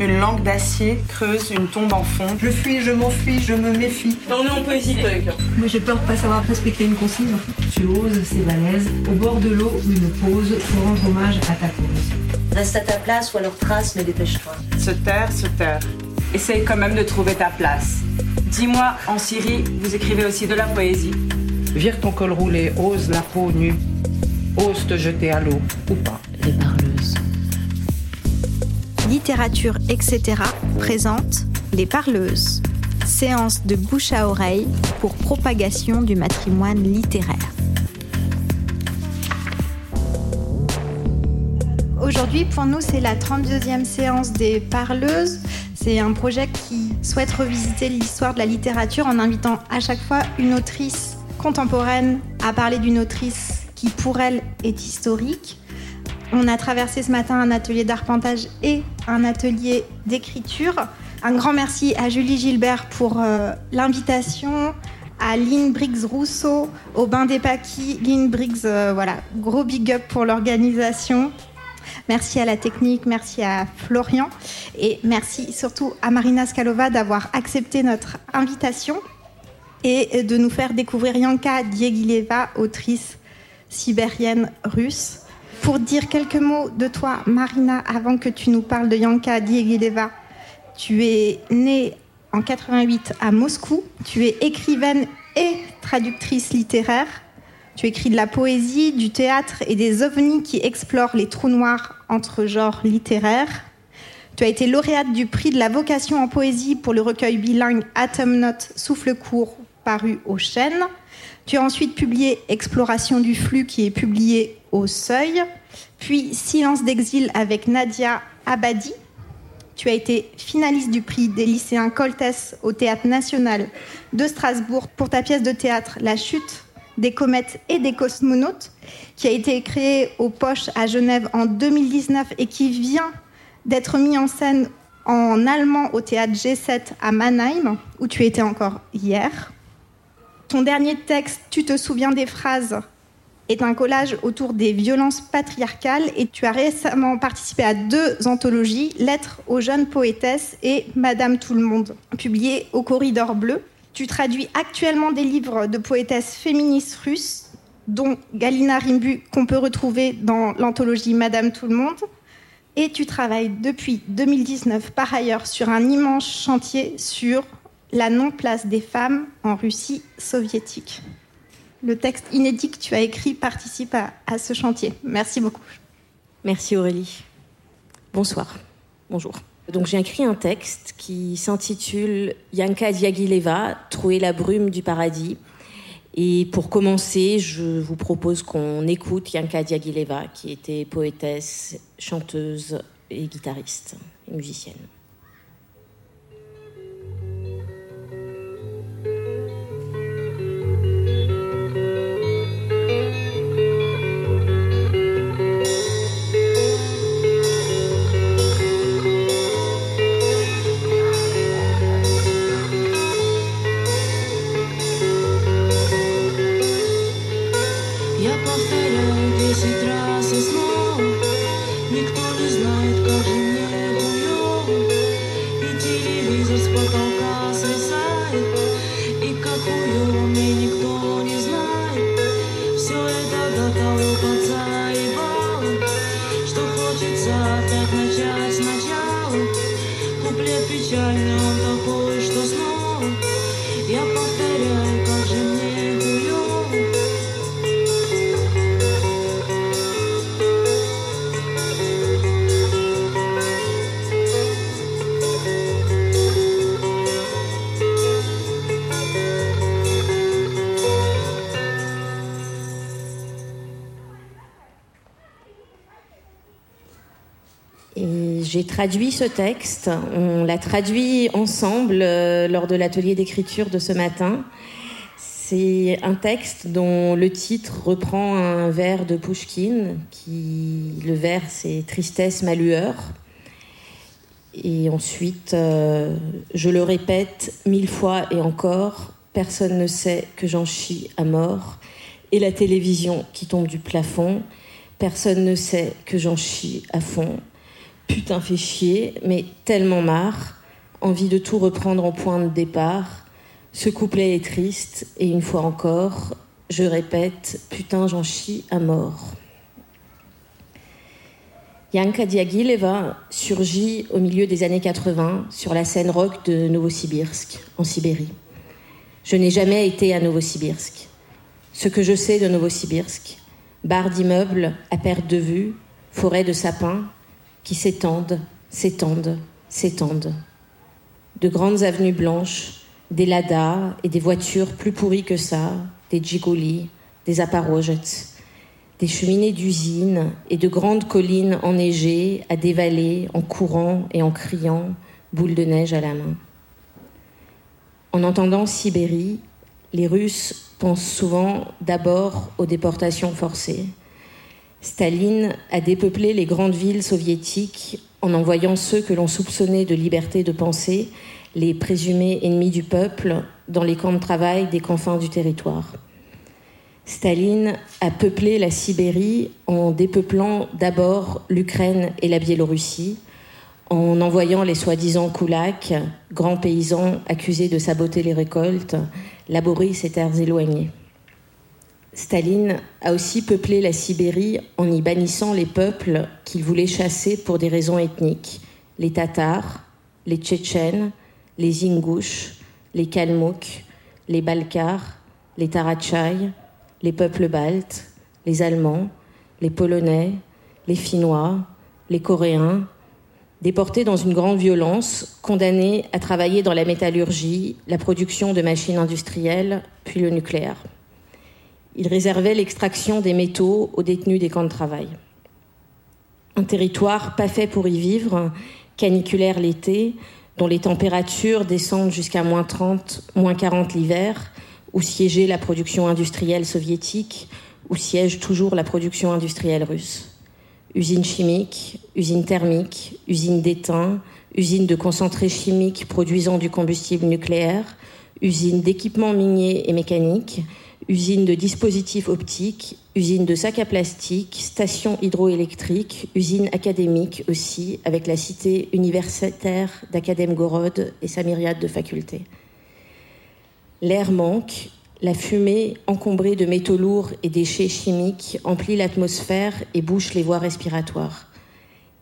Une langue d'acier creuse une tombe en fond. Je fuis, je m'enfuis, je me méfie. On est en poésie, toi, Moi, j'ai peur de pas savoir respecter une consigne. Tu oses, c'est balèze. Au bord de l'eau, une pause pour rendre hommage à ta cause. Reste à ta place ou alors trace, mais dépêche-toi. Se taire, se taire. Essaye quand même de trouver ta place. Dis-moi, en Syrie, vous écrivez aussi de la poésie Vire ton col roulé, ose la peau nue. Ose te jeter à l'eau, ou pas. Les. Littérature, etc. présente Les Parleuses. Séance de bouche à oreille pour propagation du matrimoine littéraire. Aujourd'hui, pour nous, c'est la 32e séance des Parleuses. C'est un projet qui souhaite revisiter l'histoire de la littérature en invitant à chaque fois une autrice contemporaine à parler d'une autrice qui, pour elle, est historique. On a traversé ce matin un atelier d'arpentage et un atelier d'écriture. Un grand merci à Julie Gilbert pour euh, l'invitation, à Lynn Briggs Rousseau, au Bain des Paquis. Lynn Briggs, euh, voilà, gros big up pour l'organisation. Merci à la technique, merci à Florian et merci surtout à Marina Skalova d'avoir accepté notre invitation et de nous faire découvrir Yanka Diegileva, autrice sibérienne russe. Pour dire quelques mots de toi, Marina, avant que tu nous parles de Yanka Diegileva, tu es née en 88 à Moscou, tu es écrivaine et traductrice littéraire. Tu écris de la poésie, du théâtre et des ovnis qui explorent les trous noirs entre genres littéraires. Tu as été lauréate du prix de la vocation en poésie pour le recueil bilingue Atom Note Souffle court paru au Chêne. Tu as ensuite publié Exploration du flux qui est publié au Seuil, puis Silence d'exil avec Nadia Abadi. Tu as été finaliste du prix des lycéens Coltès au Théâtre national de Strasbourg pour ta pièce de théâtre La chute des comètes et des cosmonautes, qui a été créée aux Poches à Genève en 2019 et qui vient d'être mis en scène en allemand au théâtre G7 à Mannheim, où tu étais encore hier. Ton dernier texte, Tu te souviens des phrases, est un collage autour des violences patriarcales et tu as récemment participé à deux anthologies, Lettres aux jeunes poétesses et Madame tout le monde, publiées au Corridor Bleu. Tu traduis actuellement des livres de poétesses féministes russes, dont Galina Rimbu, qu'on peut retrouver dans l'anthologie Madame tout le monde. Et tu travailles depuis 2019 par ailleurs sur un immense chantier sur la non-place des femmes en Russie soviétique. Le texte inédit que tu as écrit participe à, ce chantier. Merci beaucoup. Merci Aurélie. Bonsoir. Bonjour. Donc j'ai écrit un texte qui s'intitule Yanka Diagileva, Trouver la brume du paradis. Et pour commencer, je vous propose qu'on écoute Yanka Diagileva, qui était poétesse, chanteuse et guitariste et musicienne. J'ai traduit ce texte. On l'a traduit ensemble euh, lors de l'atelier d'écriture de ce matin. C'est un texte dont le titre reprend un vers de Pushkin, qui le vers c'est Tristesse ma lueur. Et ensuite, euh, je le répète mille fois et encore, personne ne sait que j'en chie à mort. Et la télévision qui tombe du plafond, personne ne sait que j'en chie à fond Putain fait chier, mais tellement marre, envie de tout reprendre en point de départ. Ce couplet est triste, et une fois encore, je répète, putain j'en chie à mort. Yanka Diagileva surgit au milieu des années 80 sur la scène rock de Novosibirsk, en Sibérie. Je n'ai jamais été à Novosibirsk. Ce que je sais de Novosibirsk, barres d'immeubles à perte de vue, forêts de sapins qui s'étendent, s'étendent, s'étendent. De grandes avenues blanches, des ladas et des voitures plus pourries que ça, des Jiguli, des Aparojets des cheminées d'usines et de grandes collines enneigées à dévaler en courant et en criant, boule de neige à la main. En entendant Sibérie, les Russes pensent souvent d'abord aux déportations forcées. Staline a dépeuplé les grandes villes soviétiques en envoyant ceux que l'on soupçonnait de liberté de penser, les présumés ennemis du peuple, dans les camps de travail des confins du territoire. Staline a peuplé la Sibérie en dépeuplant d'abord l'Ukraine et la Biélorussie, en envoyant les soi-disant koulaks, grands paysans accusés de saboter les récoltes, laborer ces terres éloignées. Staline a aussi peuplé la Sibérie en y bannissant les peuples qu'il voulait chasser pour des raisons ethniques, les Tatars, les Tchétchènes, les Ingouches, les Kalmouks, les Balkars, les Taratchaïs, les peuples baltes, les Allemands, les Polonais, les Finnois, les Coréens, déportés dans une grande violence, condamnés à travailler dans la métallurgie, la production de machines industrielles, puis le nucléaire. Ils réservaient l'extraction des métaux aux détenus des camps de travail. Un territoire pas fait pour y vivre, caniculaire l'été, dont les températures descendent jusqu'à moins 30, moins 40 l'hiver, où siégeait la production industrielle soviétique, où siège toujours la production industrielle russe. Usines chimiques, usines thermiques, usines d'étain, usines de concentrés chimiques produisant du combustible nucléaire, usines d'équipements miniers et mécaniques, usines de dispositifs optiques, usines de sacs à plastique, stations hydroélectriques, usines académiques aussi, avec la cité universitaire d'Acadème Gorod et sa myriade de facultés. L'air manque, la fumée, encombrée de métaux lourds et déchets chimiques, emplit l'atmosphère et bouche les voies respiratoires.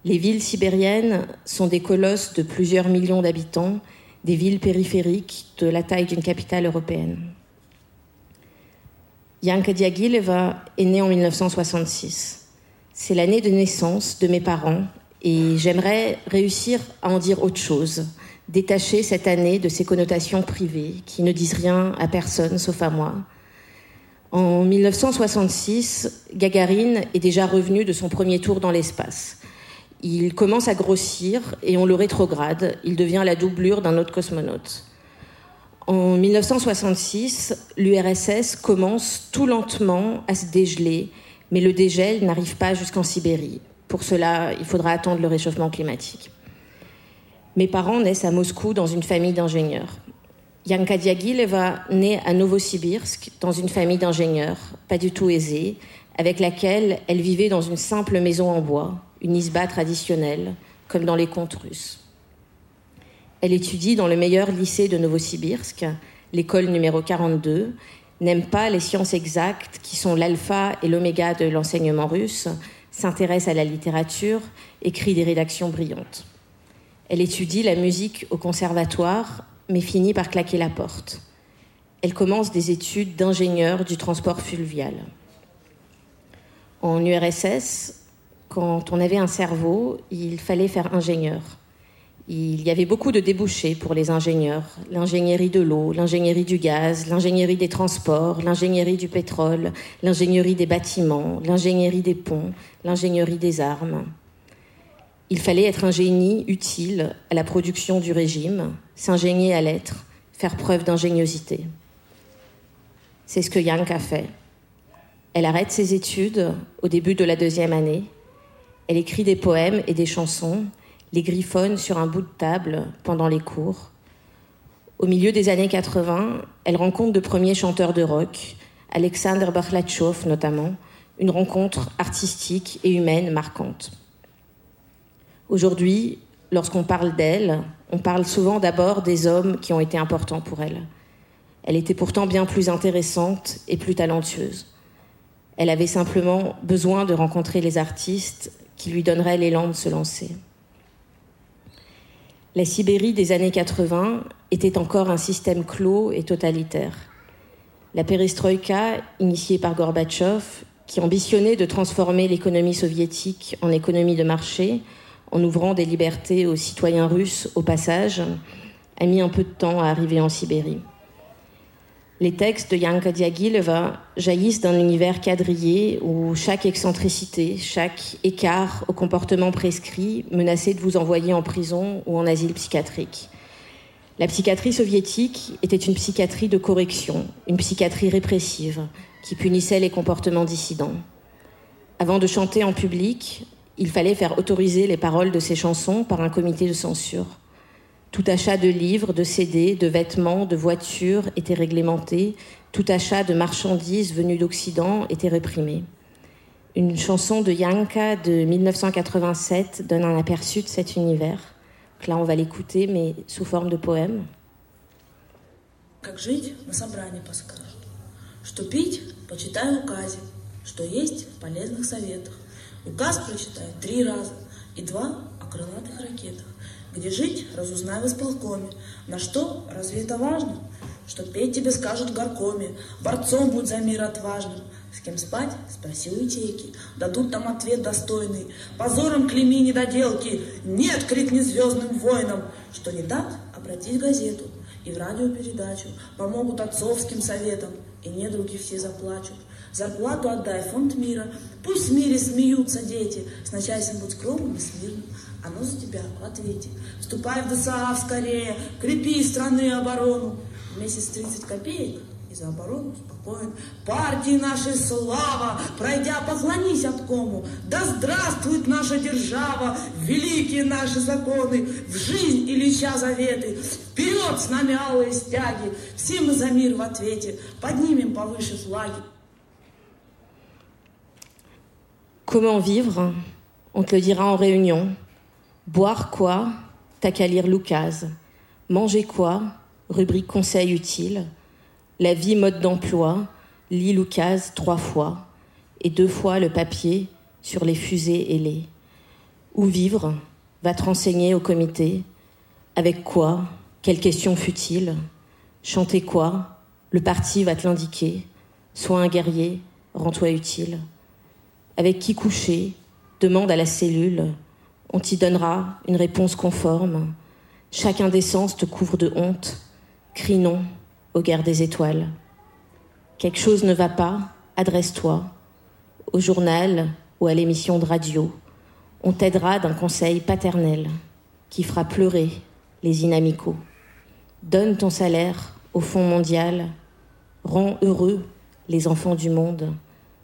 Les villes sibériennes sont des colosses de plusieurs millions d'habitants, des villes périphériques de la taille d'une capitale européenne. Yanka Diagileva est née en 1966. C'est l'année de naissance de mes parents et j'aimerais réussir à en dire autre chose détacher cette année de ses connotations privées qui ne disent rien à personne sauf à moi. En 1966, Gagarine est déjà revenu de son premier tour dans l'espace. Il commence à grossir et on le rétrograde. Il devient la doublure d'un autre cosmonaute. En 1966, l'URSS commence tout lentement à se dégeler, mais le dégel n'arrive pas jusqu'en Sibérie. Pour cela, il faudra attendre le réchauffement climatique. Mes parents naissent à Moscou dans une famille d'ingénieurs. Yanka Diagileva naît à Novosibirsk dans une famille d'ingénieurs, pas du tout aisée, avec laquelle elle vivait dans une simple maison en bois, une isba traditionnelle, comme dans les contes russes. Elle étudie dans le meilleur lycée de Novosibirsk, l'école numéro 42, n'aime pas les sciences exactes qui sont l'alpha et l'oméga de l'enseignement russe, s'intéresse à la littérature, écrit des rédactions brillantes. Elle étudie la musique au conservatoire, mais finit par claquer la porte. Elle commence des études d'ingénieur du transport fluvial. En URSS, quand on avait un cerveau, il fallait faire ingénieur. Il y avait beaucoup de débouchés pour les ingénieurs. L'ingénierie de l'eau, l'ingénierie du gaz, l'ingénierie des transports, l'ingénierie du pétrole, l'ingénierie des bâtiments, l'ingénierie des ponts, l'ingénierie des armes. Il fallait être un génie utile à la production du régime, s'ingénier à l'être, faire preuve d'ingéniosité. C'est ce que Yang a fait. Elle arrête ses études au début de la deuxième année. Elle écrit des poèmes et des chansons, les griffonne sur un bout de table pendant les cours. Au milieu des années 80, elle rencontre de premiers chanteurs de rock, Alexander Barlatchov notamment, une rencontre artistique et humaine marquante. Aujourd'hui, lorsqu'on parle d'elle, on parle souvent d'abord des hommes qui ont été importants pour elle. Elle était pourtant bien plus intéressante et plus talentueuse. Elle avait simplement besoin de rencontrer les artistes qui lui donneraient l'élan de se lancer. La Sibérie des années 80 était encore un système clos et totalitaire. La perestroïka, initiée par Gorbatchev, qui ambitionnait de transformer l'économie soviétique en économie de marché, en ouvrant des libertés aux citoyens russes au passage, a mis un peu de temps à arriver en Sibérie. Les textes de Yanka Diagileva jaillissent d'un univers quadrillé où chaque excentricité, chaque écart au comportement prescrit menaçait de vous envoyer en prison ou en asile psychiatrique. La psychiatrie soviétique était une psychiatrie de correction, une psychiatrie répressive qui punissait les comportements dissidents. Avant de chanter en public, il fallait faire autoriser les paroles de ses chansons par un comité de censure. Tout achat de livres, de CD, de vêtements, de voitures était réglementé. Tout achat de marchandises venues d'Occident était réprimé. Une chanson de Yanka de 1987 donne un aperçu de cet univers. là, on va l'écouter, mais sous forme de poème. Как жить, на собрании подскажут. Что пить, почитай в указе. Что есть, в полезных советах. Указ прочитай три раза и два о крылатых ракетах. Где жить, разузнай в исполкоме. На что? Разве это важно? Что петь тебе скажут в горкоме. Борцом будь за мир отважным. С кем спать? Спроси у ячейки. Дадут там ответ достойный. Позором клейми недоделки. Нет, крикни звездным воинам. Что не так? Обратись в газету и в радиопередачу. Помогут отцовским советам. И недруги все заплачут. Зарплату отдай, фонд мира. Пусть в мире смеются дети. С начальством будь скромным и смирным. Оно за тебя в ответе. Вступай в ДСА скорее, крепи страны оборону. Месяц 30 копеек и за оборону спокоен. Партии нашей слава, пройдя, поклонись обкому. Да здравствует наша держава, великие наши законы, в жизнь и леча заветы. Вперед с нами алые стяги, все мы за мир в ответе, поднимем повыше флаги. Comment vivre On te le dira en réunion. Boire quoi T'as qu'à lire Lucas? Manger quoi Rubrique conseil utile? La vie mode d'emploi. Lis Lucas trois fois. Et deux fois le papier sur les fusées ailées. Où vivre? Va te renseigner au comité. Avec quoi Quelle question fut-il? Chanter quoi? Le parti va te l'indiquer. Sois un guerrier, rends-toi utile. Avec qui coucher? Demande à la cellule on t'y donnera une réponse conforme. Chaque indécence te couvre de honte. Crie non aux guerres des étoiles. Quelque chose ne va pas, adresse-toi au journal ou à l'émission de radio. On t'aidera d'un conseil paternel qui fera pleurer les inamicaux. Donne ton salaire au Fonds mondial. Rends heureux les enfants du monde.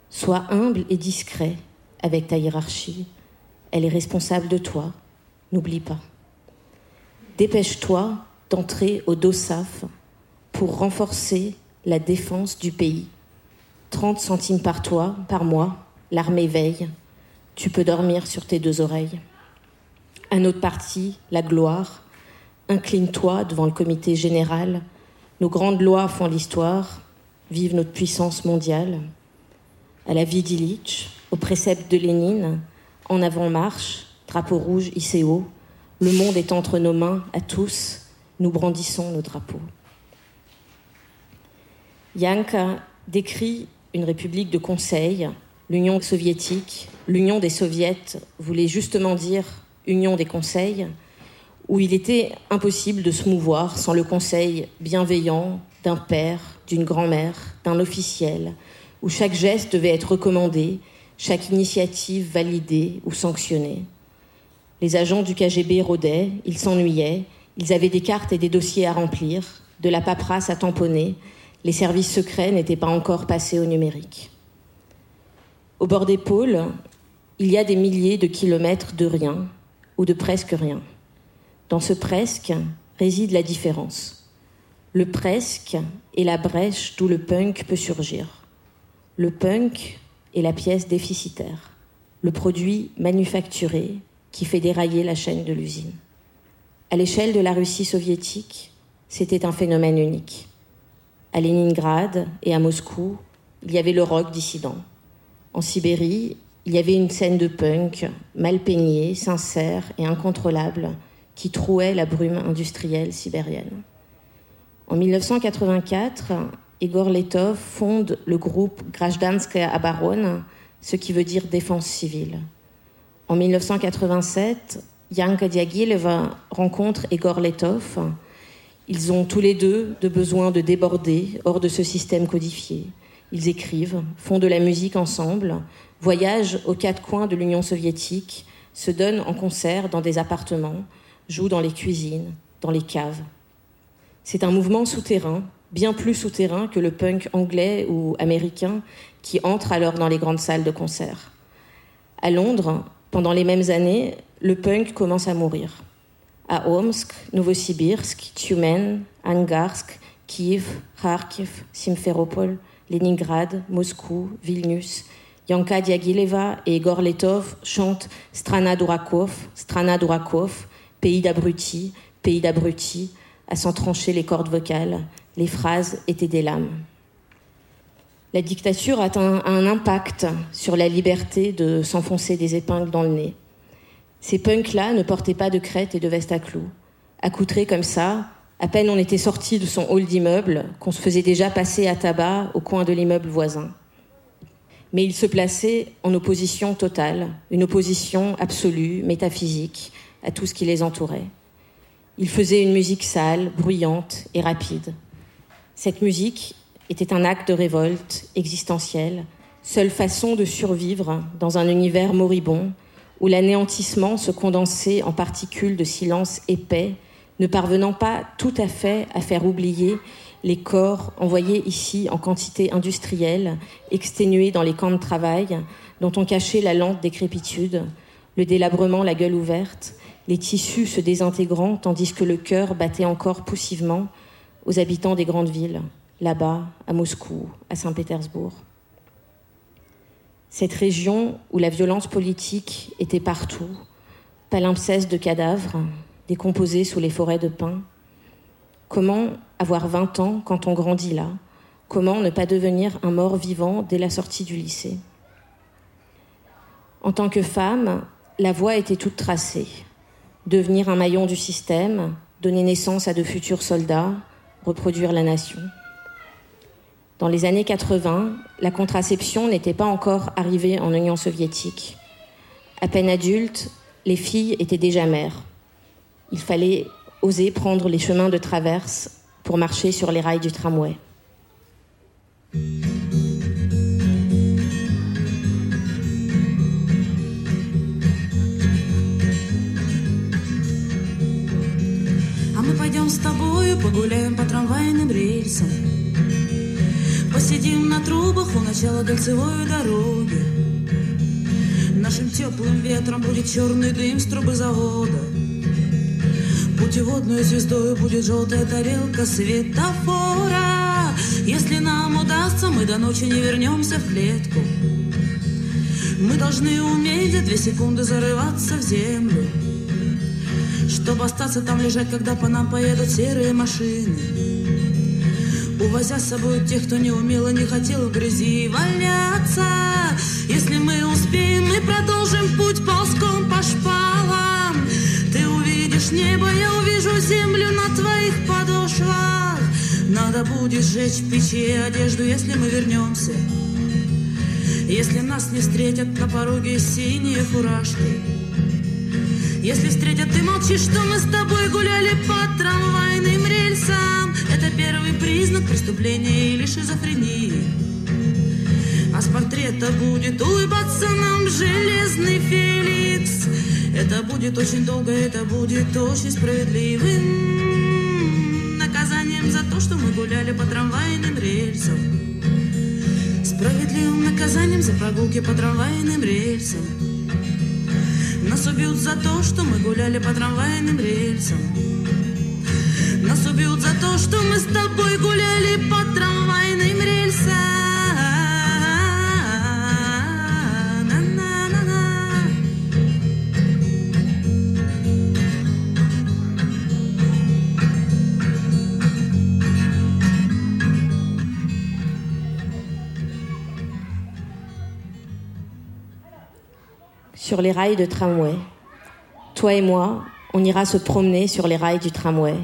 Sois humble et discret avec ta hiérarchie. Elle est responsable de toi. N'oublie pas. Dépêche-toi d'entrer au DOSAF pour renforcer la défense du pays. 30 centimes par toi, par mois, l'armée veille. Tu peux dormir sur tes deux oreilles. Un autre parti, la gloire. Incline-toi devant le comité général. Nos grandes lois font l'histoire. Vive notre puissance mondiale. À la vie d'Illich, au précepte de Lénine, en avant-marche, drapeau rouge hissé haut. Le monde est entre nos mains à tous. Nous brandissons nos drapeaux. Yanka décrit une république de conseil, l'Union soviétique. L'Union des soviets voulait justement dire Union des conseils, où il était impossible de se mouvoir sans le conseil bienveillant d'un père, d'une grand-mère, d'un officiel, où chaque geste devait être recommandé, chaque initiative validée ou sanctionnée. Les agents du KGB rôdaient, ils s'ennuyaient, ils avaient des cartes et des dossiers à remplir, de la paperasse à tamponner, les services secrets n'étaient pas encore passés au numérique. Au bord des pôles, il y a des milliers de kilomètres de rien ou de presque rien. Dans ce presque réside la différence. Le presque est la brèche d'où le punk peut surgir. Le punk est la pièce déficitaire, le produit manufacturé qui fait dérailler la chaîne de l'usine. À l'échelle de la Russie soviétique, c'était un phénomène unique. À Leningrad et à Moscou, il y avait le rock dissident. En Sibérie, il y avait une scène de punk mal peignée, sincère et incontrôlable qui trouait la brume industrielle sibérienne. En 1984, Igor Letov fonde le groupe Grajdanskaya Abaron, ce qui veut dire défense civile. En 1987, Yanka Diagileva rencontre Igor Letov. Ils ont tous les deux de besoin de déborder hors de ce système codifié. Ils écrivent, font de la musique ensemble, voyagent aux quatre coins de l'Union soviétique, se donnent en concert dans des appartements, jouent dans les cuisines, dans les caves. C'est un mouvement souterrain, bien plus souterrain que le punk anglais ou américain qui entre alors dans les grandes salles de concert. À Londres, pendant les mêmes années, le punk commence à mourir. À Omsk, Novosibirsk, Tjumen, Angarsk, Kiev, Kharkiv, Simferopol, Leningrad, Moscou, Vilnius, Yanka Diagileva et Igor Letov chantent Strana Durakov, Strana Durakov, pays d'abrutis, pays d'abrutis, à s'entrancher les cordes vocales. Les phrases étaient des lames. La dictature a un, impact sur la liberté de s'enfoncer des épingles dans le nez. Ces punks-là ne portaient pas de crête et de veste à clous. Accoutrés comme ça, à peine on était sorti de son hall d'immeuble, qu'on se faisait déjà passer à tabac au coin de l'immeuble voisin. Mais ils se plaçaient en opposition totale, une opposition absolue, métaphysique, à tout ce qui les entourait. Ils faisaient une musique sale, bruyante et rapide. Cette musique était un acte de révolte existentielle, seule façon de survivre dans un univers moribond où l'anéantissement se condensait en particules de silence épais, ne parvenant pas tout à fait à faire oublier les corps envoyés ici en quantité industrielle, exténués dans les camps de travail, dont on cachait la lente décrépitude, le délabrement la gueule ouverte, les tissus se désintégrant tandis que le cœur battait encore poussivement aux habitants des grandes villes, là-bas, à Moscou, à Saint-Pétersbourg. Cette région où la violence politique était partout, palimpseste de cadavres, décomposés sous les forêts de pins. Comment avoir 20 ans quand on grandit là? Comment ne pas devenir un mort vivant dès la sortie du lycée? En tant que femme, la voie était toute tracée. Devenir un maillon du système, donner naissance à de futurs soldats, reproduire la nation. Dans les années 80, la contraception n'était pas encore arrivée en Union soviétique. À peine adultes, les filles étaient déjà mères. Il fallait oser prendre les chemins de traverse pour marcher sur les rails du tramway. Тобою погуляем по трамвайным рельсам. Посидим на трубах у начала кольцевой дороги. Нашим теплым ветром будет черный дым с трубы завода. Путеводной звездой будет желтая тарелка светофора. Если нам удастся, мы до ночи не вернемся в клетку. Мы должны уметь за две секунды зарываться в землю Чтобы остаться там лежать, когда по нам поедут серые машины. Увозя с собой тех, кто не умел и не хотел в грязи валяться. Если мы успеем, мы продолжим путь ползком по шпалам. Ты увидишь небо, я увижу землю на твоих подошвах. Надо будет сжечь в печи одежду, если мы вернемся. Если нас не встретят на пороге синие фуражки если встретят, ты молчишь, что мы с тобой гуляли по трамвайным рельсам. Это первый признак преступления или шизофрении. А с портрета будет улыбаться нам железный Феликс. Это будет очень долго, это будет очень справедливым Наказанием за то, что мы гуляли по трамвайным рельсам. Справедливым наказанием за прогулки по трамвайным рельсам нас убьют за то, что мы гуляли по трамвайным рельсам. Нас убьют за то, что мы с тобой гуляли по трамвайным sur les rails de tramway. Toi et moi, on ira se promener sur les rails du tramway.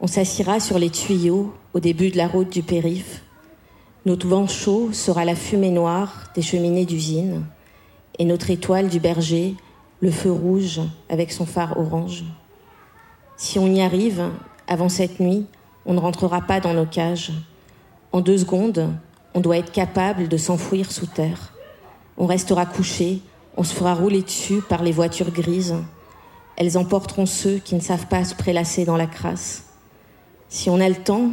On s'assira sur les tuyaux au début de la route du périph. Notre vent chaud sera la fumée noire des cheminées d'usine et notre étoile du berger, le feu rouge avec son phare orange. Si on y arrive, avant cette nuit, on ne rentrera pas dans nos cages. En deux secondes, on doit être capable de s'enfouir sous terre. On restera couché, on se fera rouler dessus par les voitures grises. Elles emporteront ceux qui ne savent pas se prélasser dans la crasse. Si on a le temps,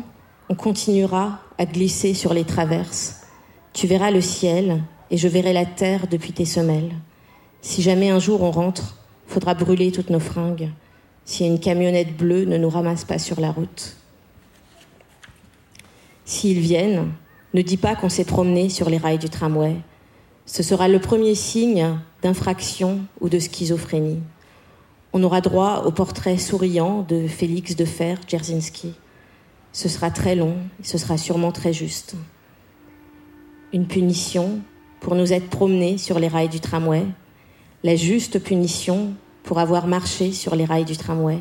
on continuera à glisser sur les traverses. Tu verras le ciel et je verrai la terre depuis tes semelles. Si jamais un jour on rentre, faudra brûler toutes nos fringues. Si une camionnette bleue ne nous ramasse pas sur la route. S'ils viennent, ne dis pas qu'on s'est promené sur les rails du tramway. Ce sera le premier signe d'infraction ou de schizophrénie. On aura droit au portrait souriant de Félix de Fer Dzerzhinsky. Ce sera très long ce sera sûrement très juste. Une punition pour nous être promenés sur les rails du tramway, la juste punition pour avoir marché sur les rails du tramway.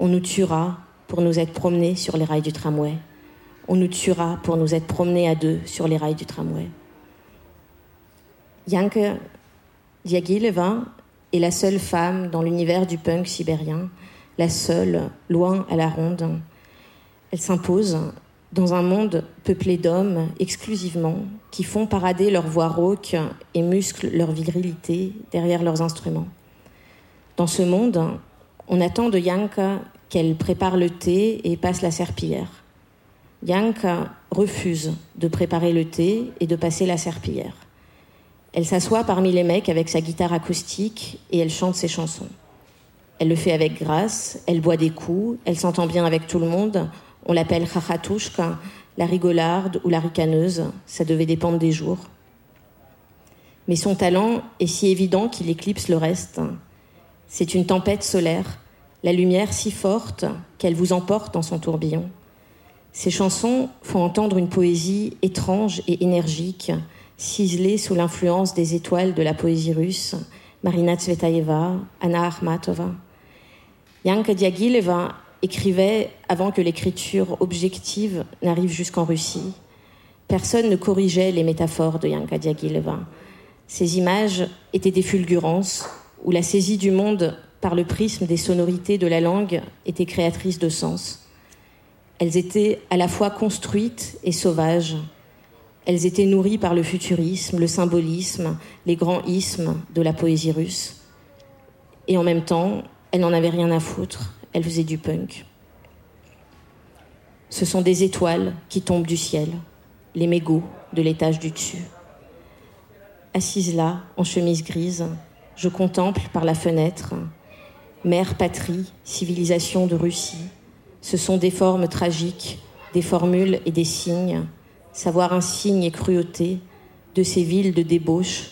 On nous tuera pour nous être promenés sur les rails du tramway. On nous tuera pour nous être promenés à deux sur les rails du tramway. Yanke Diagileva est la seule femme dans l'univers du punk sibérien, la seule, loin à la ronde. Elle s'impose dans un monde peuplé d'hommes exclusivement qui font parader leur voix rauque et musclent leur virilité derrière leurs instruments. Dans ce monde, on attend de Yanka qu'elle prépare le thé et passe la serpillière. Yanka refuse de préparer le thé et de passer la serpillière. Elle s'assoit parmi les mecs avec sa guitare acoustique et elle chante ses chansons. Elle le fait avec grâce, elle boit des coups, elle s'entend bien avec tout le monde. On l'appelle Chachatushka, la rigolarde ou la ricaneuse, ça devait dépendre des jours. Mais son talent est si évident qu'il éclipse le reste. C'est une tempête solaire, la lumière si forte qu'elle vous emporte dans son tourbillon. Ses chansons font entendre une poésie étrange et énergique, ciselée sous l'influence des étoiles de la poésie russe, Marina Tsvetaeva, Anna Akhmatova. Yanka Diagileva écrivait avant que l'écriture objective n'arrive jusqu'en Russie. Personne ne corrigeait les métaphores de Yanka Diagileva. Ces images étaient des fulgurances où la saisie du monde par le prisme des sonorités de la langue était créatrice de sens. Elles étaient à la fois construites et sauvages. Elles étaient nourries par le futurisme, le symbolisme, les grands ismes de la poésie russe. Et en même temps, elles n'en avaient rien à foutre. Elles faisaient du punk. Ce sont des étoiles qui tombent du ciel, les mégots de l'étage du dessus. Assise là, en chemise grise, je contemple par la fenêtre mère patrie, civilisation de Russie. Ce sont des formes tragiques, des formules et des signes. Savoir un signe et cruauté de ces villes de débauche,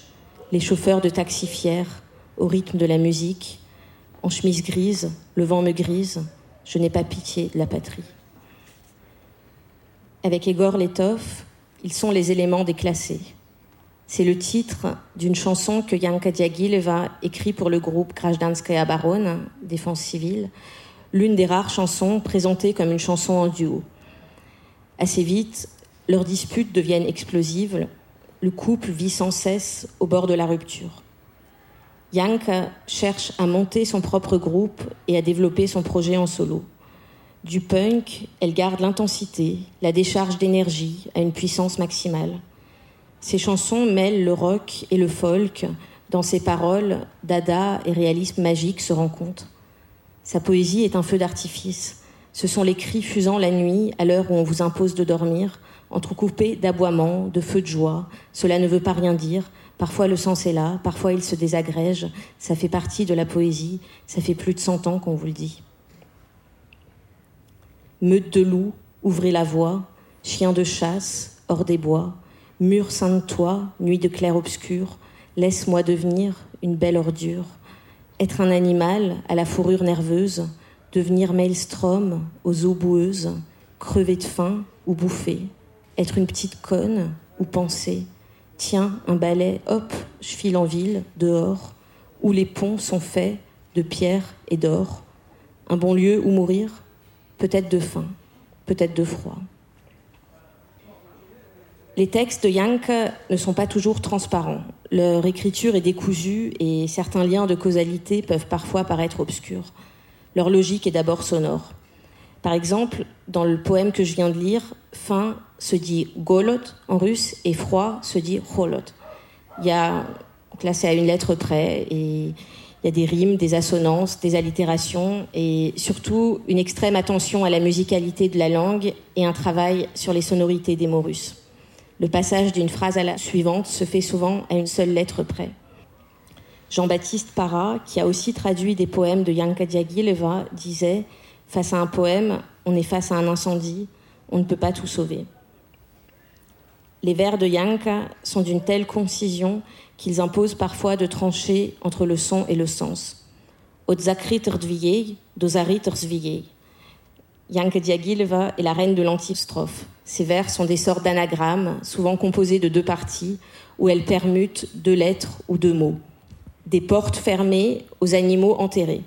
les chauffeurs de taxi fiers, au rythme de la musique. En chemise grise, le vent me grise, je n'ai pas pitié de la patrie. Avec Egor Letov, ils sont les éléments déclassés. C'est le titre d'une chanson que Yanka Diagileva écrit pour le groupe Grajdanskaya Baron, Défense civile, l'une des rares chansons présentées comme une chanson en duo. Assez vite, leurs disputes deviennent explosives, le couple vit sans cesse au bord de la rupture. Yanka cherche à monter son propre groupe et à développer son projet en solo. Du punk, elle garde l'intensité, la décharge d'énergie à une puissance maximale. Ses chansons mêlent le rock et le folk. Dans ses paroles, dada et réalisme magique se rencontrent. Sa poésie est un feu d'artifice. Ce sont les cris fusant la nuit, à l'heure où on vous impose de dormir, entrecoupés d'aboiements, de feux de joie. Cela ne veut pas rien dire. Parfois le sens est là, parfois il se désagrège. Ça fait partie de la poésie. Ça fait plus de cent ans qu'on vous le dit. Meute de loups, ouvrez la voie. Chien de chasse, hors des bois. Mur saint de toi, nuit de clair-obscur, laisse-moi devenir une belle ordure. Être un animal à la fourrure nerveuse, devenir maelstrom aux eaux boueuses, crever de faim ou bouffer. Être une petite conne ou penser. Tiens, un balai, hop, je file en ville, dehors. où les ponts sont faits de pierre et d'or, un bon lieu où mourir, peut-être de faim, peut-être de froid. Les textes de Yank ne sont pas toujours transparents. Leur écriture est décousue et certains liens de causalité peuvent parfois paraître obscurs. Leur logique est d'abord sonore. Par exemple, dans le poème que je viens de lire, faim se dit golot en russe et froid se dit holot. Il y a, là c'est à une lettre près, et il y a des rimes, des assonances, des allitérations, et surtout une extrême attention à la musicalité de la langue et un travail sur les sonorités des mots russes. Le passage d'une phrase à la suivante se fait souvent à une seule lettre près. Jean-Baptiste Parra, qui a aussi traduit des poèmes de Yanka Diagileva, disait Face à un poème, on est face à un incendie, on ne peut pas tout sauver. Les vers de Yanka sont d'une telle concision qu'ils imposent parfois de trancher entre le son et le sens. Yanka Diagileva est la reine de l'antistrophe. Ces vers sont des sortes d'anagrammes, souvent composés de deux parties, où elles permutent deux lettres ou deux mots. Des portes fermées aux animaux enterrés.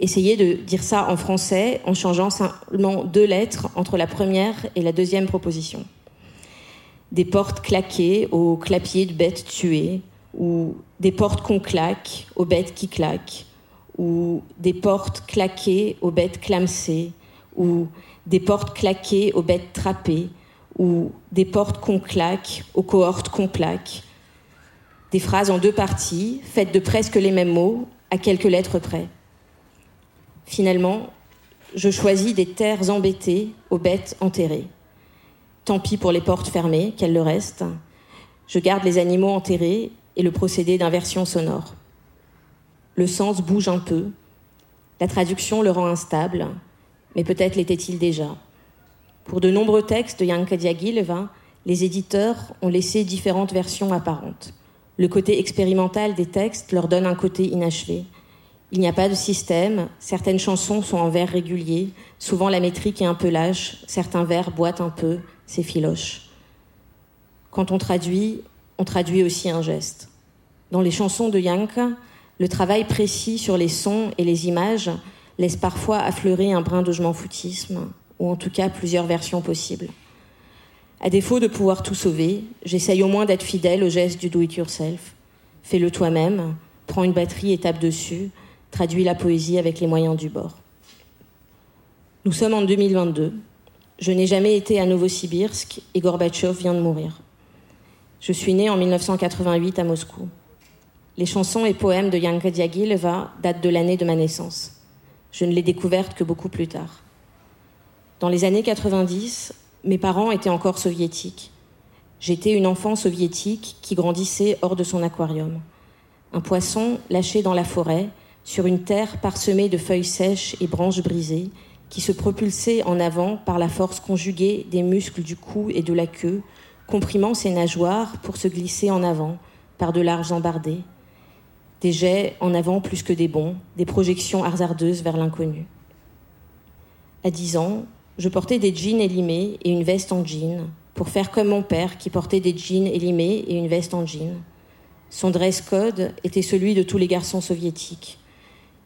Essayez de dire ça en français en changeant simplement deux lettres entre la première et la deuxième proposition des portes claquées aux clapiers de bêtes tuées, ou des portes qu'on claque aux bêtes qui claquent, ou des portes claquées aux bêtes clamsées, ou des portes claquées aux bêtes trappées, ou des portes qu'on claque aux cohortes qu'on plaque. Des phrases en deux parties, faites de presque les mêmes mots, à quelques lettres près. Finalement, je choisis des terres embêtées aux bêtes enterrées. Tant pis pour les portes fermées, qu'elles le restent. Je garde les animaux enterrés et le procédé d'inversion sonore. Le sens bouge un peu. La traduction le rend instable, mais peut-être l'était-il déjà. Pour de nombreux textes de Yanka Diagileva, les éditeurs ont laissé différentes versions apparentes. Le côté expérimental des textes leur donne un côté inachevé. Il n'y a pas de système, certaines chansons sont en vers réguliers, souvent la métrique est un peu lâche, certains vers boitent un peu, c'est filoche. Quand on traduit, on traduit aussi un geste. Dans les chansons de Yanka, le travail précis sur les sons et les images laisse parfois affleurer un brin de je foutisme, ou en tout cas plusieurs versions possibles. À défaut de pouvoir tout sauver, j'essaye au moins d'être fidèle au geste du do-it-yourself. Fais-le toi-même, prends une batterie et tape dessus, traduis la poésie avec les moyens du bord. Nous sommes en 2022. Je n'ai jamais été à Novosibirsk et Gorbatchev vient de mourir. Je suis née en 1988 à Moscou. Les chansons et poèmes de Yanka Diagileva datent de l'année de ma naissance. Je ne l'ai découverte que beaucoup plus tard. Dans les années 90, mes parents étaient encore soviétiques. J'étais une enfant soviétique qui grandissait hors de son aquarium. Un poisson lâché dans la forêt, sur une terre parsemée de feuilles sèches et branches brisées, qui se propulsait en avant par la force conjuguée des muscles du cou et de la queue, comprimant ses nageoires pour se glisser en avant par de larges embardées. Des jets en avant plus que des bons, des projections hasardeuses vers l'inconnu. À dix ans, je portais des jeans élimés et une veste en jean, pour faire comme mon père qui portait des jeans élimés et une veste en jean. Son dress code était celui de tous les garçons soviétiques.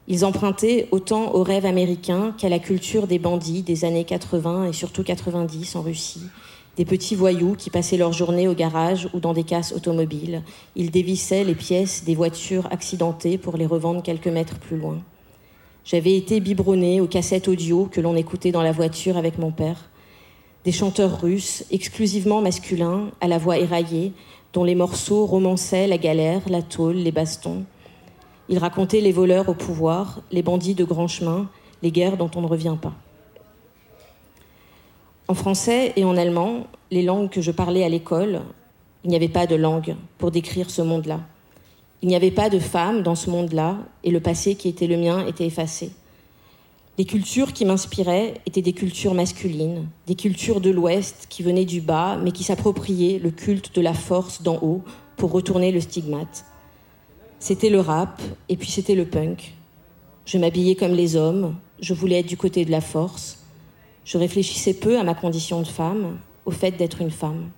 Ils empruntaient autant au rêve américain qu'à la culture des bandits des années 80 et surtout 90 en Russie, des petits voyous qui passaient leur journée au garage ou dans des casses automobiles. Ils dévissaient les pièces des voitures accidentées pour les revendre quelques mètres plus loin. J'avais été biberonnée aux cassettes audio que l'on écoutait dans la voiture avec mon père. Des chanteurs russes, exclusivement masculins, à la voix éraillée, dont les morceaux romançaient la galère, la tôle, les bastons. Il racontait les voleurs au pouvoir, les bandits de grand chemin, les guerres dont on ne revient pas. En français et en allemand, les langues que je parlais à l'école, il n'y avait pas de langue pour décrire ce monde-là. Il n'y avait pas de femmes dans ce monde-là, et le passé qui était le mien était effacé. Les cultures qui m'inspiraient étaient des cultures masculines, des cultures de l'Ouest qui venaient du bas, mais qui s'appropriaient le culte de la force d'en haut pour retourner le stigmate. C'était le rap et puis c'était le punk. Je m'habillais comme les hommes, je voulais être du côté de la force. Je réfléchissais peu à ma condition de femme, au fait d'être une femme.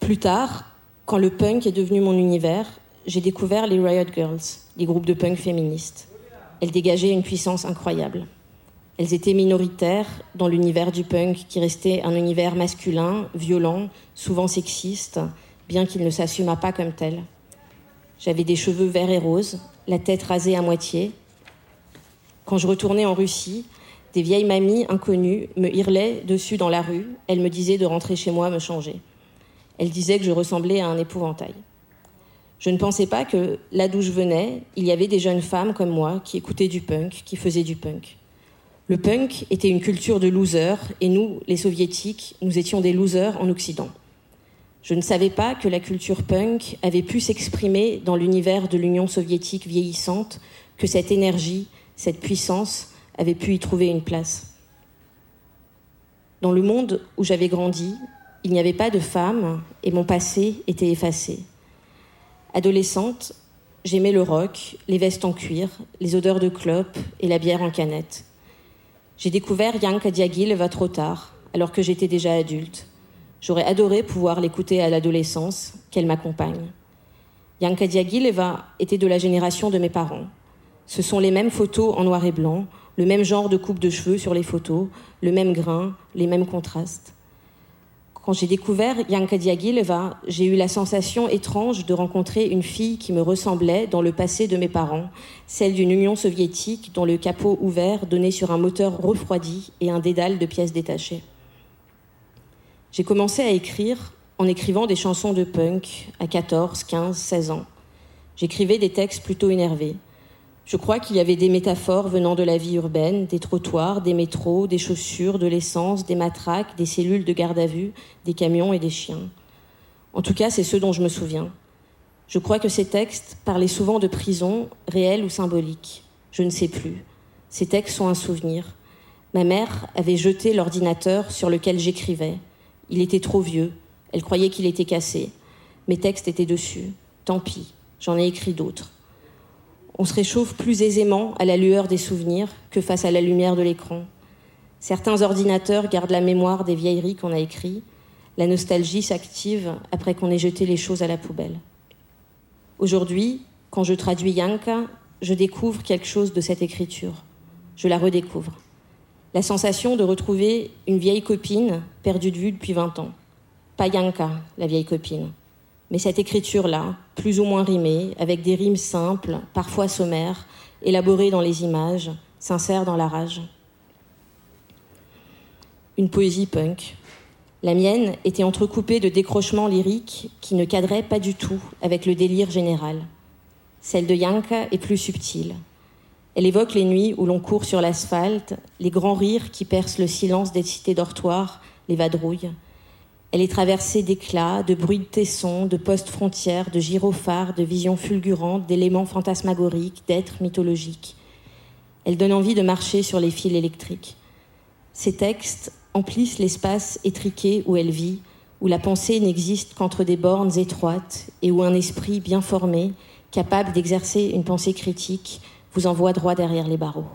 Plus tard, quand le punk est devenu mon univers, j'ai découvert les Riot Girls, les groupes de punk féministes. Elles dégageaient une puissance incroyable. Elles étaient minoritaires dans l'univers du punk qui restait un univers masculin, violent, souvent sexiste, bien qu'il ne s'assumât pas comme tel. J'avais des cheveux verts et roses, la tête rasée à moitié. Quand je retournais en Russie, des vieilles mamies inconnues me hurlaient dessus dans la rue. Elles me disaient de rentrer chez moi me changer. Elles disaient que je ressemblais à un épouvantail. Je ne pensais pas que là d'où je venais, il y avait des jeunes femmes comme moi qui écoutaient du punk, qui faisaient du punk. Le punk était une culture de losers et nous, les soviétiques, nous étions des losers en Occident. Je ne savais pas que la culture punk avait pu s'exprimer dans l'univers de l'Union soviétique vieillissante, que cette énergie, cette puissance avait pu y trouver une place. Dans le monde où j'avais grandi, il n'y avait pas de femmes et mon passé était effacé. Adolescente, j'aimais le rock, les vestes en cuir, les odeurs de clopes et la bière en canette. J'ai découvert Yanka Diagileva trop tard, alors que j'étais déjà adulte. J'aurais adoré pouvoir l'écouter à l'adolescence, qu'elle m'accompagne. Yanka Diagileva était de la génération de mes parents. Ce sont les mêmes photos en noir et blanc, le même genre de coupe de cheveux sur les photos, le même grain, les mêmes contrastes. Quand j'ai découvert Yanka Diagileva, j'ai eu la sensation étrange de rencontrer une fille qui me ressemblait dans le passé de mes parents, celle d'une Union soviétique dont le capot ouvert donnait sur un moteur refroidi et un dédale de pièces détachées. J'ai commencé à écrire en écrivant des chansons de punk à 14, 15, 16 ans. J'écrivais des textes plutôt énervés. Je crois qu'il y avait des métaphores venant de la vie urbaine, des trottoirs, des métros, des chaussures, de l'essence, des matraques, des cellules de garde à vue, des camions et des chiens. En tout cas, c'est ce dont je me souviens. Je crois que ces textes parlaient souvent de prison, réelle ou symbolique. Je ne sais plus. Ces textes sont un souvenir. Ma mère avait jeté l'ordinateur sur lequel j'écrivais. Il était trop vieux. Elle croyait qu'il était cassé. Mes textes étaient dessus. Tant pis, j'en ai écrit d'autres. On se réchauffe plus aisément à la lueur des souvenirs que face à la lumière de l'écran. Certains ordinateurs gardent la mémoire des vieilleries qu'on a écrites. La nostalgie s'active après qu'on ait jeté les choses à la poubelle. Aujourd'hui, quand je traduis Yanka, je découvre quelque chose de cette écriture. Je la redécouvre la sensation de retrouver une vieille copine perdue de vue depuis 20 ans. Pas Yanka, la vieille copine, mais cette écriture-là, plus ou moins rimée, avec des rimes simples, parfois sommaires, élaborées dans les images, sincères dans la rage. Une poésie punk. La mienne était entrecoupée de décrochements lyriques qui ne cadraient pas du tout avec le délire général. Celle de Yanka est plus subtile. Elle évoque les nuits où l'on court sur l'asphalte, les grands rires qui percent le silence des cités dortoirs, les vadrouilles. Elle est traversée d'éclats, de bruits de tessons, de postes frontières, de gyrophares, de visions fulgurantes, d'éléments fantasmagoriques, d'êtres mythologiques. Elle donne envie de marcher sur les fils électriques. Ces textes emplissent l'espace étriqué où elle vit, où la pensée n'existe qu'entre des bornes étroites et où un esprit bien formé, capable d'exercer une pensée critique, vous envoie droit derrière les barreaux.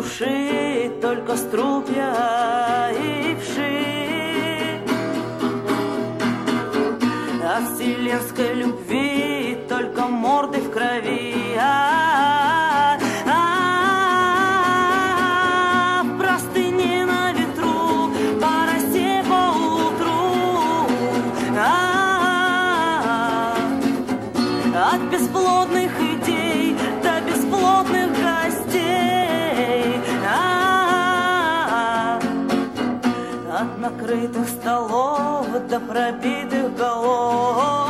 Души только струпья до пробитых голов.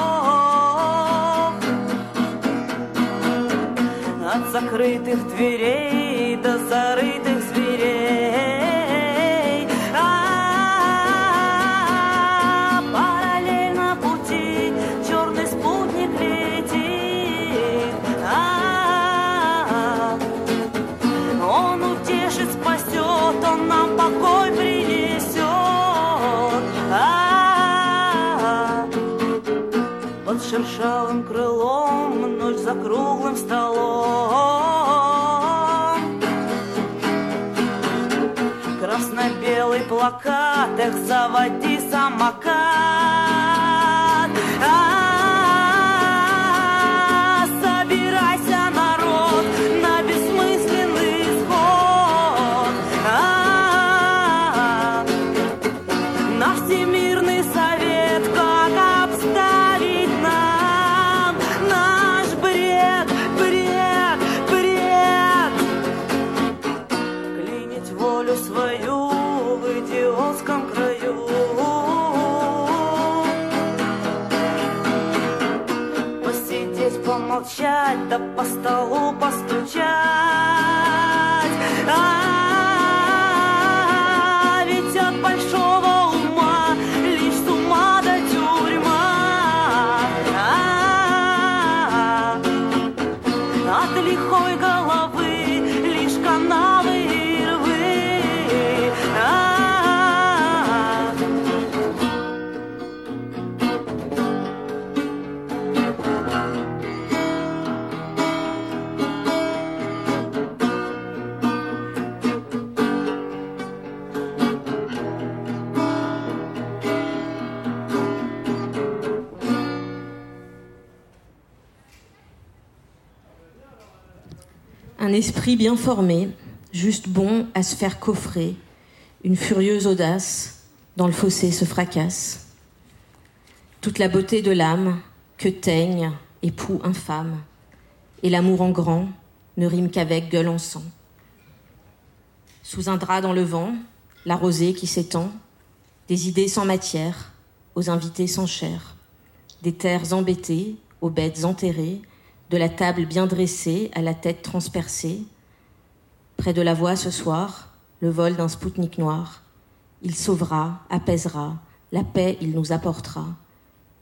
От закрытых дверей до зарытых зверей. отдых заводи самокат. По столу постучать. Esprit bien formé, juste bon à se faire coffrer, une furieuse audace, dans le fossé se fracasse. Toute la beauté de l'âme, que teigne, époux infâme, et l'amour en grand ne rime qu'avec gueule en sang. Sous un drap dans le vent, la rosée qui s'étend, des idées sans matière, aux invités sans chair, des terres embêtées, aux bêtes enterrées, de la table bien dressée à la tête transpercée. Près de la voie ce soir, le vol d'un spoutnik noir. Il sauvera, apaisera, la paix il nous apportera.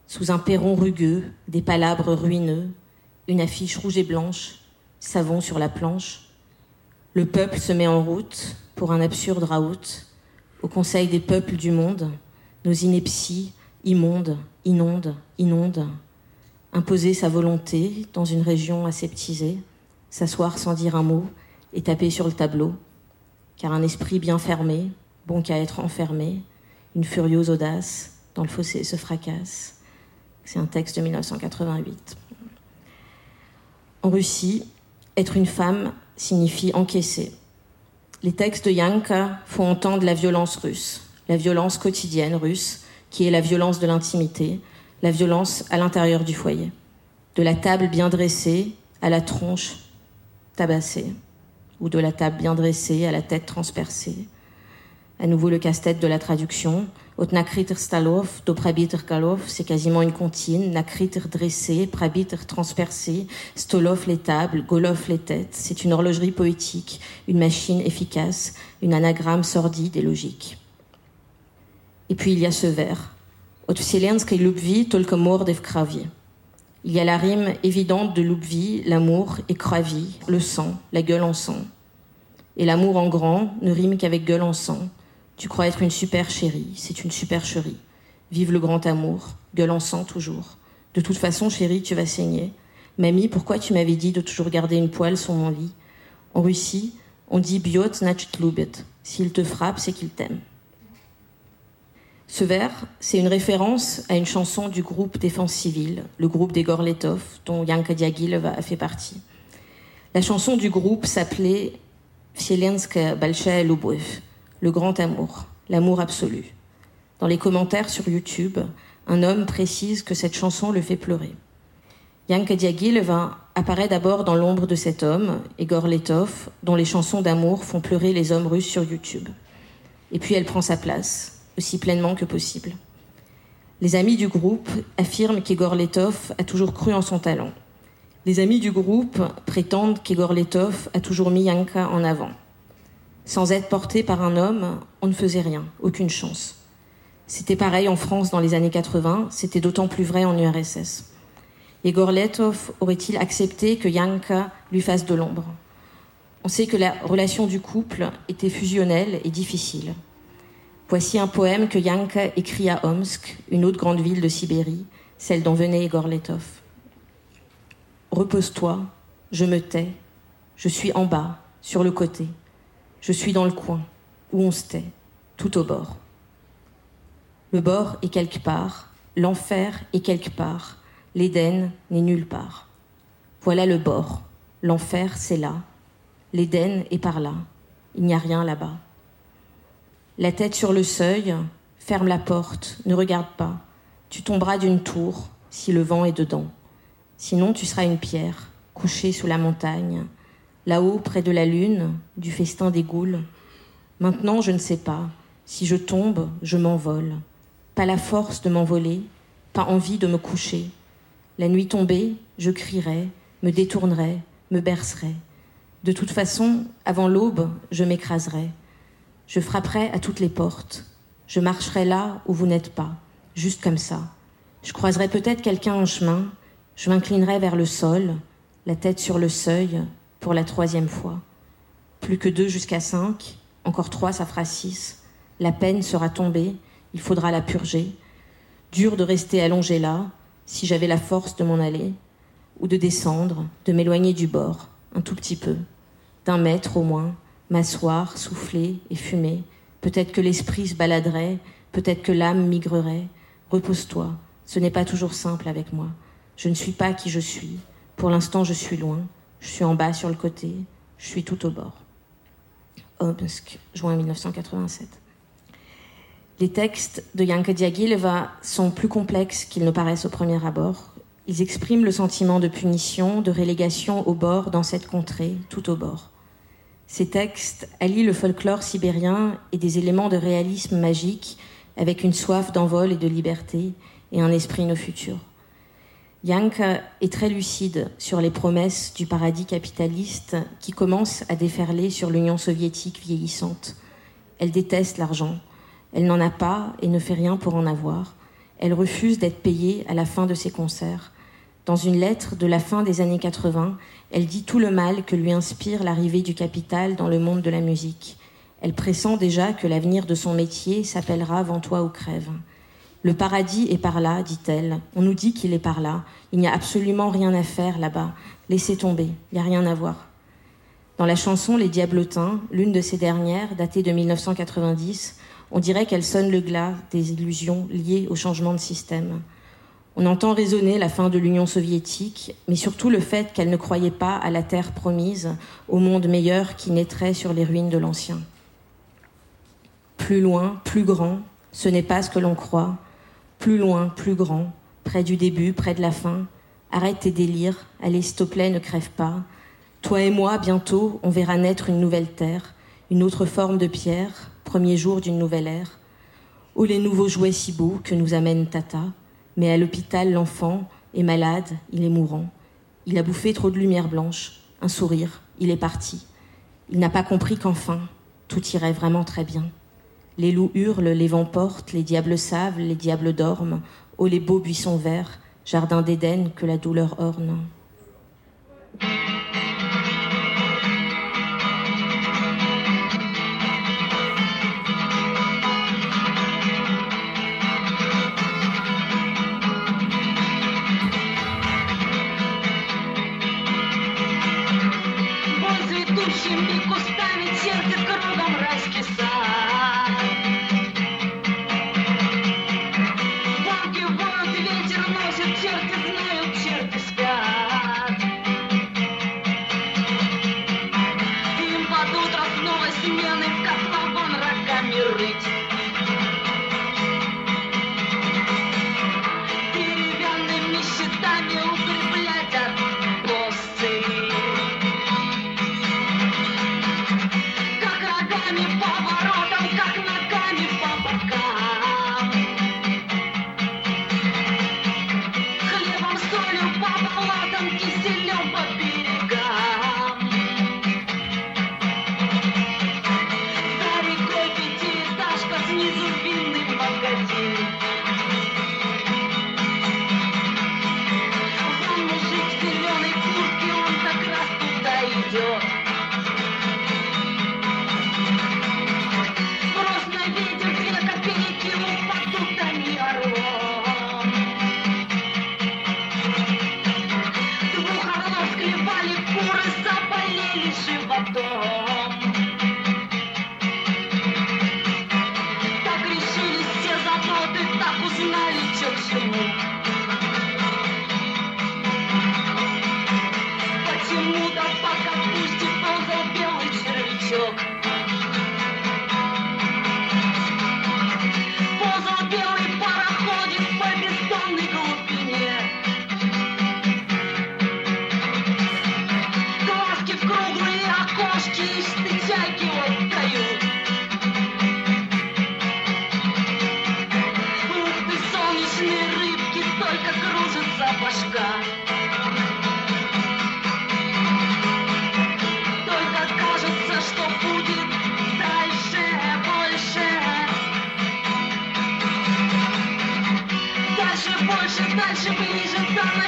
Sous un perron rugueux, des palabres ruineux, une affiche rouge et blanche, savon sur la planche. Le peuple se met en route pour un absurde raout. Au conseil des peuples du monde, nos inepties immondes, inondent, inondent imposer sa volonté dans une région aseptisée, s'asseoir sans dire un mot et taper sur le tableau, car un esprit bien fermé, bon qu'à être enfermé, une furieuse audace, dans le fossé se fracasse. C'est un texte de 1988. En Russie, être une femme signifie encaisser. Les textes de Yanka font entendre la violence russe, la violence quotidienne russe, qui est la violence de l'intimité, la violence à l'intérieur du foyer. De la table bien dressée à la tronche tabassée, ou de la table bien dressée à la tête transpercée. À nouveau le casse-tête de la traduction. Stalov, do prabiter kalov, c'est quasiment une comptine. Nakriter dressé, prabiter transpercé, stolov les tables, golov les têtes. C'est une horlogerie poétique, une machine efficace, une anagramme sordide et logique. Et puis il y a ce vers. От вселенской любви только морды в крови. Il y a la rime évidente de l'oubvi, l'amour et cravi, le sang, la gueule en sang. Et l'amour en grand ne rime qu'avec gueule en sang. Tu crois être une super chérie, c'est une supercherie. Vive le grand amour, gueule en sang toujours. De toute façon, chérie, tu vas saigner. Mamie, pourquoi tu m'avais dit de toujours garder une poêle sur mon lit En Russie, on dit biot nacht lubet. S'il te frappe, c'est qu'il t'aime. Ce vers, c'est une référence à une chanson du groupe Défense civile, le groupe des Gorletov, dont Yanka Diaghilev a fait partie. La chanson du groupe s'appelait Vselenska Balchaya Lubov, le grand amour, l'amour absolu. Dans les commentaires sur YouTube, un homme précise que cette chanson le fait pleurer. Yanka Diaghilev apparaît d'abord dans l'ombre de cet homme, Igor Letov, dont les chansons d'amour font pleurer les hommes russes sur YouTube. Et puis elle prend sa place, aussi pleinement que possible. Les amis du groupe affirment qu'Igor Letov a toujours cru en son talent. Les amis du groupe prétendent qu'Igor Letov a toujours mis Yanka en avant. Sans être porté par un homme, on ne faisait rien, aucune chance. C'était pareil en France dans les années 80, c'était d'autant plus vrai en URSS. Igor Letov aurait-il accepté que Yanka lui fasse de l'ombre? On sait que la relation du couple était fusionnelle et difficile. Voici un poème que Yanka écrit à Omsk, une autre grande ville de Sibérie, celle dont venait Igor Letov. Repose-toi, je me tais, je suis en bas, sur le côté, je suis dans le coin, où on se tait, tout au bord. Le bord est quelque part, l'enfer est quelque part, l'Éden n'est nulle part. Voilà le bord, l'enfer c'est là, l'Éden est par là, il n'y a rien là-bas. La tête sur le seuil, ferme la porte, ne regarde pas, tu tomberas d'une tour si le vent est dedans. Sinon tu seras une pierre, couchée sous la montagne, là-haut près de la lune, du festin des goules. Maintenant je ne sais pas, si je tombe, je m'envole pas la force de m'envoler, pas envie de me coucher. La nuit tombée, je crierais, me détournerais, me bercerais. De toute façon, avant l'aube, je m'écraserais. Je frapperais à toutes les portes. Je marcherais là où vous n'êtes pas, juste comme ça. Je croiserais peut-être quelqu'un en chemin. Je m'inclinerais vers le sol, la tête sur le seuil, pour la troisième fois. Plus que deux jusqu'à cinq, encore trois, ça fera six. La peine sera tombée, il faudra la purger. Dur de rester allongé là, si j'avais la force de m'en aller, ou de descendre, de m'éloigner du bord, un tout petit peu, d'un mètre au moins, m'asseoir, souffler et fumer. Peut-être que l'esprit se baladerait, peut-être que l'âme migrerait. Repose-toi, ce n'est pas toujours simple avec moi. Je ne suis pas qui je suis. Pour l'instant, je suis loin. Je suis en bas sur le côté. Je suis tout au bord. Omsk, juin 1987. Les textes de Yanka Diagileva sont plus complexes qu'ils ne paraissent au premier abord. Ils expriment le sentiment de punition, de relégation au bord dans cette contrée, tout au bord. Ces textes allient le folklore sibérien et des éléments de réalisme magique avec une soif d'envol et de liberté et un esprit no futur. Yanka est très lucide sur les promesses du paradis capitaliste qui commence à déferler sur l'Union soviétique vieillissante. Elle déteste l'argent, elle n'en a pas et ne fait rien pour en avoir. Elle refuse d'être payée à la fin de ses concerts. Dans une lettre de la fin des années 80, elle dit tout le mal que lui inspire l'arrivée du capital dans le monde de la musique. Elle pressent déjà que l'avenir de son métier s'appellera Vends toi ou crève. Le paradis est par là, dit-elle. On nous dit qu'il est par là. Il n'y a absolument rien à faire là-bas. Laissez tomber, il n'y a rien à voir. Dans la chanson Les Diablotins, l'une de ces dernières, datée de 1990, on dirait qu'elle sonne le glas des illusions liées au changement de système. On entend résonner la fin de l'Union soviétique, mais surtout le fait qu'elle ne croyait pas à la terre promise, au monde meilleur qui naîtrait sur les ruines de l'ancien. Plus loin, plus grand, ce n'est pas ce que l'on croit. Plus loin, plus grand, près du début, près de la fin. Arrête tes délires, allez, s'il ne crève pas. Toi et moi, bientôt, on verra naître une nouvelle terre, une autre forme de pierre, premier jour d'une nouvelle ère. Oh les nouveaux jouets si beaux que nous amène Tata, mais à l'hôpital l'enfant est malade, il est mourant. Il a bouffé trop de lumière blanche, un sourire, il est parti. Il n'a pas compris qu'enfin, tout irait vraiment très bien. Les loups hurlent, les vents portent, les diables savent, les diables dorment. Oh les beaux buissons verts, jardin d'Éden que la douleur orne. should be just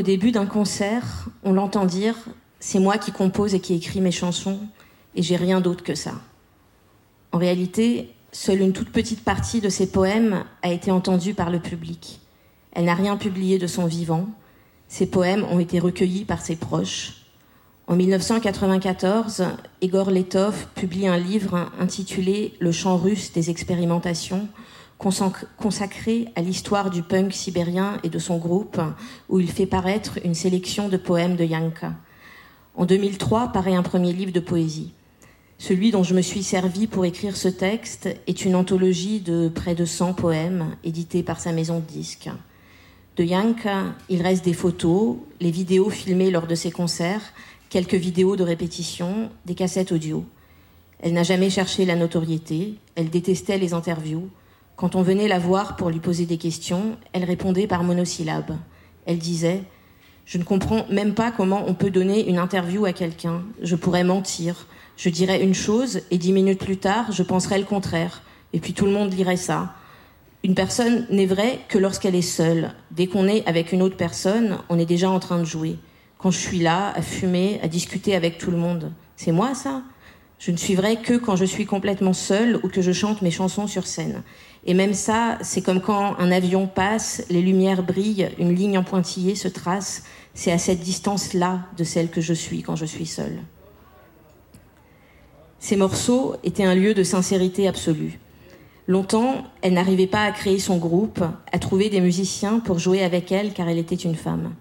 Au début d'un concert, on l'entend dire C'est moi qui compose et qui écris mes chansons, et j'ai rien d'autre que ça. En réalité, seule une toute petite partie de ses poèmes a été entendue par le public. Elle n'a rien publié de son vivant. Ses poèmes ont été recueillis par ses proches. En 1994, Igor Letov publie un livre intitulé Le chant russe des expérimentations, consacré à l'histoire du punk sibérien et de son groupe, où il fait paraître une sélection de poèmes de Yanka. En 2003 paraît un premier livre de poésie. Celui dont je me suis servi pour écrire ce texte est une anthologie de près de 100 poèmes édité par sa maison de disques. De Yanka, il reste des photos, les vidéos filmées lors de ses concerts, quelques vidéos de répétition, des cassettes audio. Elle n'a jamais cherché la notoriété, elle détestait les interviews. Quand on venait la voir pour lui poser des questions, elle répondait par monosyllabes. Elle disait Je ne comprends même pas comment on peut donner une interview à quelqu'un. Je pourrais mentir. Je dirais une chose et dix minutes plus tard, je penserais le contraire. Et puis tout le monde lirait ça. Une personne n'est vraie que lorsqu'elle est seule. Dès qu'on est avec une autre personne, on est déjà en train de jouer. Quand je suis là, à fumer, à discuter avec tout le monde, c'est moi ça? Je ne suis vraie que quand je suis complètement seule ou que je chante mes chansons sur scène. Et même ça, c'est comme quand un avion passe, les lumières brillent, une ligne en pointillé se trace. C'est à cette distance-là de celle que je suis quand je suis seule. Ces morceaux étaient un lieu de sincérité absolue. Longtemps, elle n'arrivait pas à créer son groupe, à trouver des musiciens pour jouer avec elle car elle était une femme.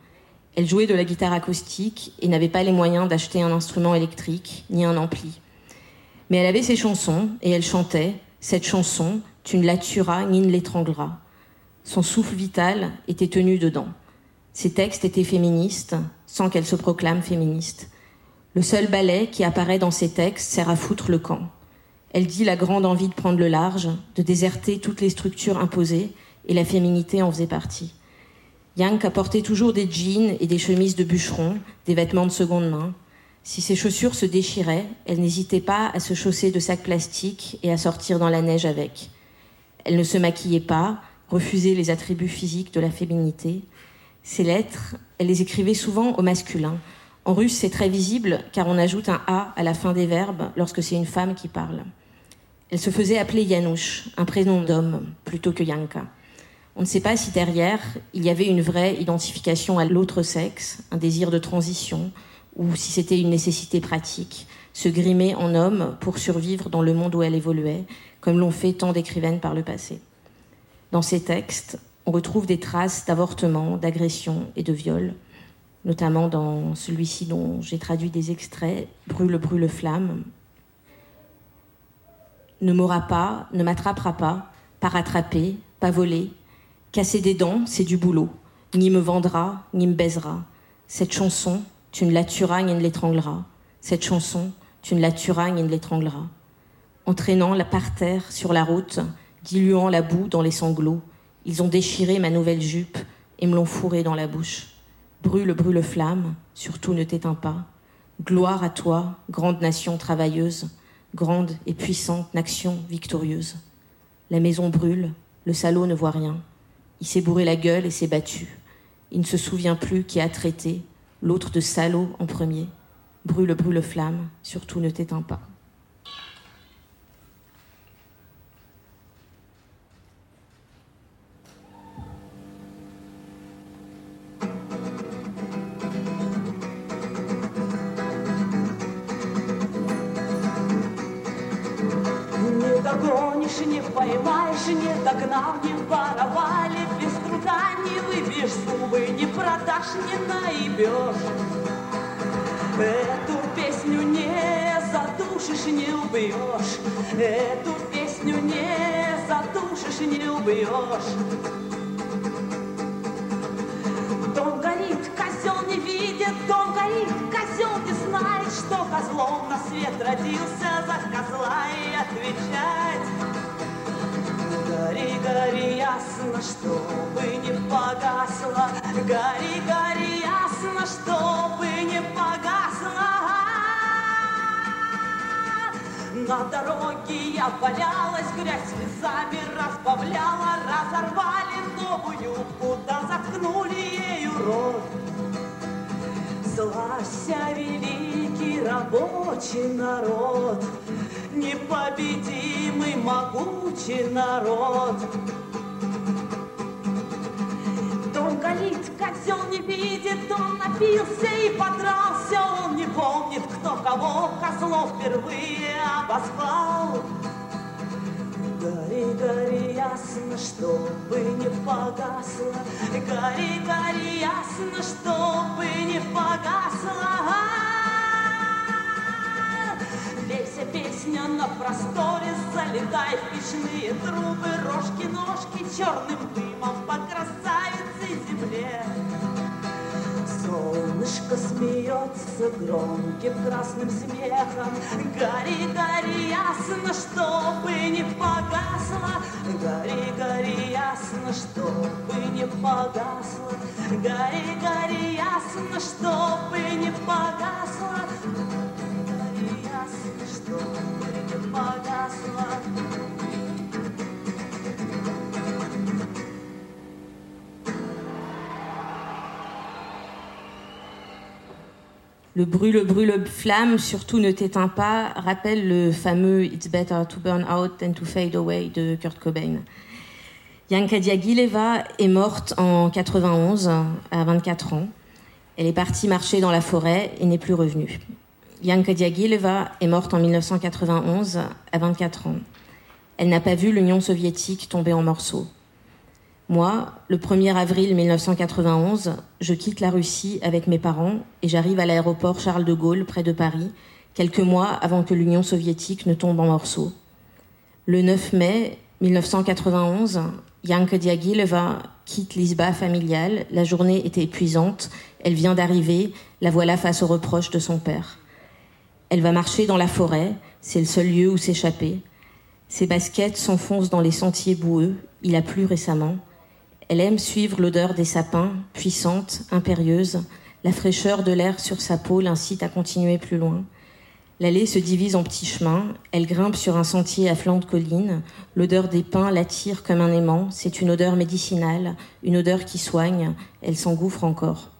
Elle jouait de la guitare acoustique et n'avait pas les moyens d'acheter un instrument électrique ni un ampli. Mais elle avait ses chansons et elle chantait, Cette chanson, tu ne la tueras ni ne l'étrangleras. Son souffle vital était tenu dedans. Ses textes étaient féministes, sans qu'elle se proclame féministe. Le seul ballet qui apparaît dans ses textes sert à foutre le camp. Elle dit la grande envie de prendre le large, de déserter toutes les structures imposées, et la féminité en faisait partie. Yank a porté toujours des jeans et des chemises de bûcheron, des vêtements de seconde main. Si ses chaussures se déchiraient, elle n'hésitait pas à se chausser de sacs plastiques et à sortir dans la neige avec. Elle ne se maquillait pas, refusait les attributs physiques de la féminité. Ses lettres, elle les écrivait souvent au masculin. En russe, c'est très visible car on ajoute un A à la fin des verbes lorsque c'est une femme qui parle. Elle se faisait appeler Yanush, un prénom d'homme, plutôt que Yanka. On ne sait pas si derrière, il y avait une vraie identification à l'autre sexe, un désir de transition, ou si c'était une nécessité pratique, se grimer en homme pour survivre dans le monde où elle évoluait, comme l'ont fait tant d'écrivaines par le passé. Dans ces textes, on retrouve des traces d'avortement, d'agression et de viol, notamment dans celui-ci dont j'ai traduit des extraits, Brûle, brûle, flamme, ne m'aura pas, ne m'attrapera pas, pas rattraper, pas voler. Casser des dents, c'est du boulot. Ni me vendra, ni me baisera. Cette chanson, tu ne la tueras ni ne l'étrangleras. Cette chanson, tu ne la tueras ni ne l'étrangleras. Entraînant la par terre sur la route, diluant la boue dans les sanglots, ils ont déchiré ma nouvelle jupe et me l'ont fourrée dans la bouche. Brûle, brûle flamme, surtout ne t'éteins pas. Gloire à toi, grande nation travailleuse, grande et puissante nation victorieuse. La maison brûle, le salaud ne voit rien. Il s'est bourré la gueule et s'est battu. Il ne se souvient plus qui a traité, l'autre de salaud en premier. Brûle, brûle flamme, surtout ne t'éteins pas. Догонишь, не поймаешь, не догнав, не воровали, без труда не выбьешь зубы, не продашь, не наебешь. Эту песню не задушишь, не убьешь. Эту песню не задушишь, не убьешь. Дом горит, козел не видит, дом горит, козел не знает, что козлом на свет родился за козла и отвечать. Гори, гори, ясно, чтобы не погасла, гори, гори, ясно, чтобы не погасла. На дороге я валялась, грязь слезами разбавляла, разорвали новую юбку, да заткнули ею рот. Славься, великий рабочий народ, непобедимый могучий народ. Дом горит, козел не видит, он напился и подрался, он не помнит, кто кого козлов впервые обозвал. Гори, гори, ясно, чтобы не погасла, гори, гори, ясно, чтобы не погасла. Лейся песня на просторе, залетай в печные трубы, рожки, ножки черным дымом по красавице земле. Солнышко смеется громким красным смехом. Гори, гори, ясно, чтобы не погасла. Гори, гори, ясно, чтобы не погасла. Гори, гори, ясно, чтобы не погасла. Гори, ясно, чтобы не погасла. Le brûle, brûle, flamme, surtout ne t'éteins pas, rappelle le fameux It's better to burn out than to fade away de Kurt Cobain. Yanka Diagileva est morte en 91, à 24 ans. Elle est partie marcher dans la forêt et n'est plus revenue. Yanka Diagileva est morte en 1991, à 24 ans. Elle n'a pas vu l'Union soviétique tomber en morceaux. Moi, le 1er avril 1991, je quitte la Russie avec mes parents et j'arrive à l'aéroport Charles de Gaulle, près de Paris, quelques mois avant que l'Union soviétique ne tombe en morceaux. Le 9 mai 1991, Yanka Diagileva quitte l'isba familiale. La journée était épuisante. Elle vient d'arriver. La voilà face aux reproches de son père. Elle va marcher dans la forêt. C'est le seul lieu où s'échapper. Ses baskets s'enfoncent dans les sentiers boueux. Il a plu récemment. Elle aime suivre l'odeur des sapins, puissante, impérieuse. La fraîcheur de l'air sur sa peau l'incite à continuer plus loin. L'allée se divise en petits chemins. Elle grimpe sur un sentier à flanc de colline. L'odeur des pins l'attire comme un aimant. C'est une odeur médicinale, une odeur qui soigne. Elle s'engouffre encore.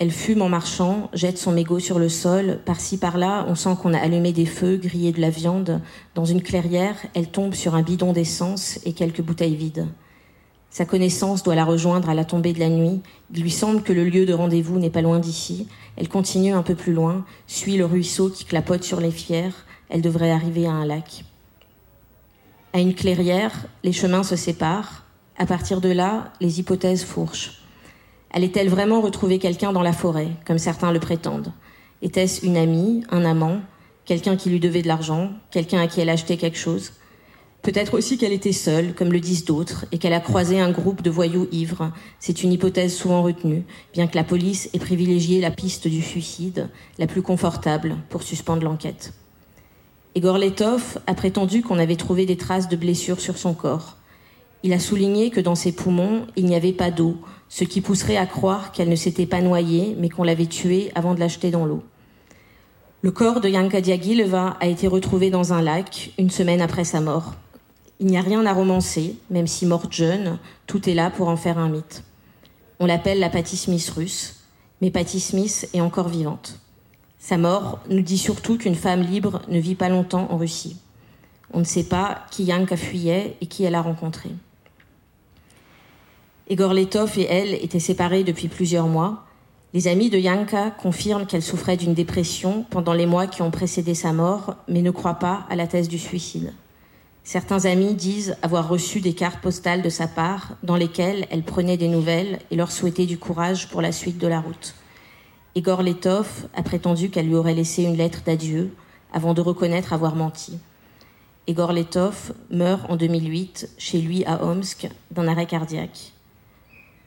Elle fume en marchant, jette son mégot sur le sol. Par-ci, par-là, on sent qu'on a allumé des feux, grillé de la viande. Dans une clairière, elle tombe sur un bidon d'essence et quelques bouteilles vides. Sa connaissance doit la rejoindre à la tombée de la nuit. Il lui semble que le lieu de rendez-vous n'est pas loin d'ici. Elle continue un peu plus loin, suit le ruisseau qui clapote sur les fiers. Elle devrait arriver à un lac. À une clairière, les chemins se séparent. À partir de là, les hypothèses fourchent. Allait-elle vraiment retrouver quelqu'un dans la forêt, comme certains le prétendent? Était-ce une amie, un amant, quelqu'un qui lui devait de l'argent, quelqu'un à qui elle achetait quelque chose? Peut-être aussi qu'elle était seule, comme le disent d'autres, et qu'elle a croisé un groupe de voyous ivres. C'est une hypothèse souvent retenue, bien que la police ait privilégié la piste du suicide, la plus confortable, pour suspendre l'enquête. Igor Letov a prétendu qu'on avait trouvé des traces de blessures sur son corps. Il a souligné que dans ses poumons, il n'y avait pas d'eau, ce qui pousserait à croire qu'elle ne s'était pas noyée, mais qu'on l'avait tuée avant de l'acheter dans l'eau. Le corps de Yanka Diagileva a été retrouvé dans un lac une semaine après sa mort. Il n'y a rien à romancer, même si morte jeune, tout est là pour en faire un mythe. On l'appelle la Patty Smith russe, mais Patty Smith est encore vivante. Sa mort nous dit surtout qu'une femme libre ne vit pas longtemps en Russie. On ne sait pas qui Yanka fuyait et qui elle a rencontré. Igor Letov et elle étaient séparés depuis plusieurs mois. Les amis de Yanka confirment qu'elle souffrait d'une dépression pendant les mois qui ont précédé sa mort, mais ne croient pas à la thèse du suicide. Certains amis disent avoir reçu des cartes postales de sa part dans lesquelles elle prenait des nouvelles et leur souhaitait du courage pour la suite de la route. Igor Letov a prétendu qu'elle lui aurait laissé une lettre d'adieu avant de reconnaître avoir menti. Igor Letov meurt en 2008 chez lui à Omsk d'un arrêt cardiaque.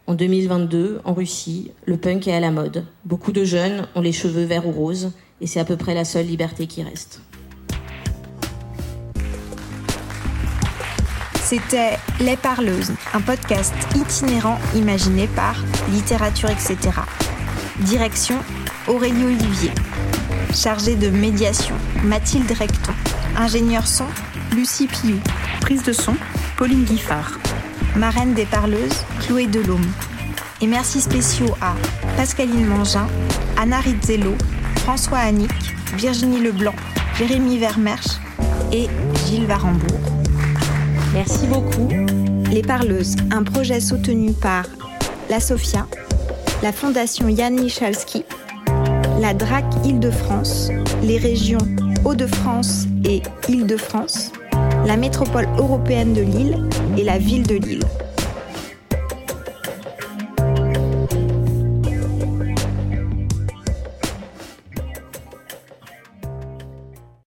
En 2022, en Russie, le punk est à la mode. Beaucoup de jeunes ont les cheveux verts ou roses, et c'est à peu près la seule liberté qui reste. C'était Les Parleuses, un podcast itinérant imaginé par Littérature, etc. Direction Aurélie Olivier. Chargée de médiation, Mathilde Recton. Ingénieur son, Lucie Piou. Prise de son, Pauline Guiffard marraine des parleuses, Chloé Delhomme. Et merci spéciaux à Pascaline Mangin, Anna Rizzello, François Annick, Virginie Leblanc, Jérémy Vermersch et Gilles Varembourg. Merci beaucoup. Les Parleuses, un projet soutenu par la SOFIA, la Fondation Yann Michalski, la DRAC Île-de-France, les régions Hauts-de-France et Île-de-France, la métropole européenne de Lille et la ville de Lille.